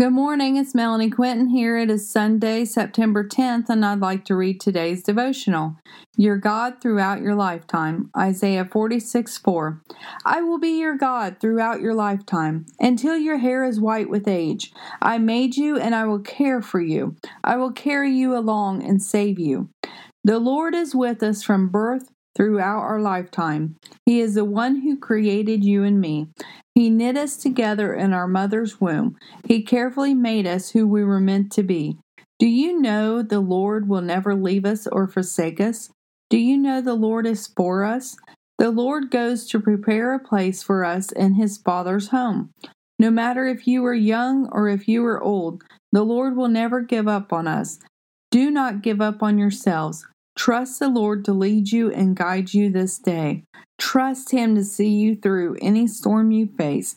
Good morning, it's Melanie Quinton here. It is Sunday, September 10th, and I'd like to read today's devotional. Your God throughout your lifetime, Isaiah 46 4. I will be your God throughout your lifetime, until your hair is white with age. I made you, and I will care for you. I will carry you along and save you. The Lord is with us from birth throughout our lifetime. He is the one who created you and me. He knit us together in our mother's womb. He carefully made us who we were meant to be. Do you know the Lord will never leave us or forsake us? Do you know the Lord is for us? The Lord goes to prepare a place for us in his Father's home. No matter if you are young or if you are old, the Lord will never give up on us. Do not give up on yourselves. Trust the Lord to lead you and guide you this day. Trust Him to see you through any storm you face.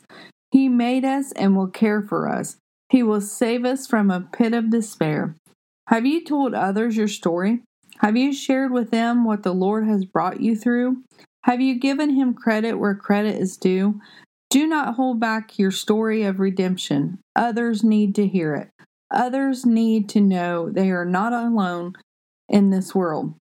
He made us and will care for us. He will save us from a pit of despair. Have you told others your story? Have you shared with them what the Lord has brought you through? Have you given Him credit where credit is due? Do not hold back your story of redemption. Others need to hear it. Others need to know they are not alone in this world.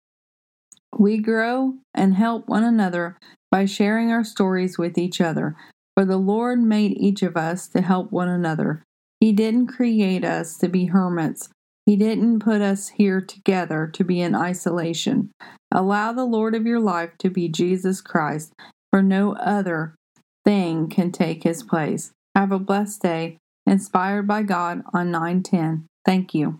We grow and help one another by sharing our stories with each other. For the Lord made each of us to help one another. He didn't create us to be hermits. He didn't put us here together to be in isolation. Allow the Lord of your life to be Jesus Christ, for no other thing can take his place. Have a blessed day, inspired by God on 910. Thank you.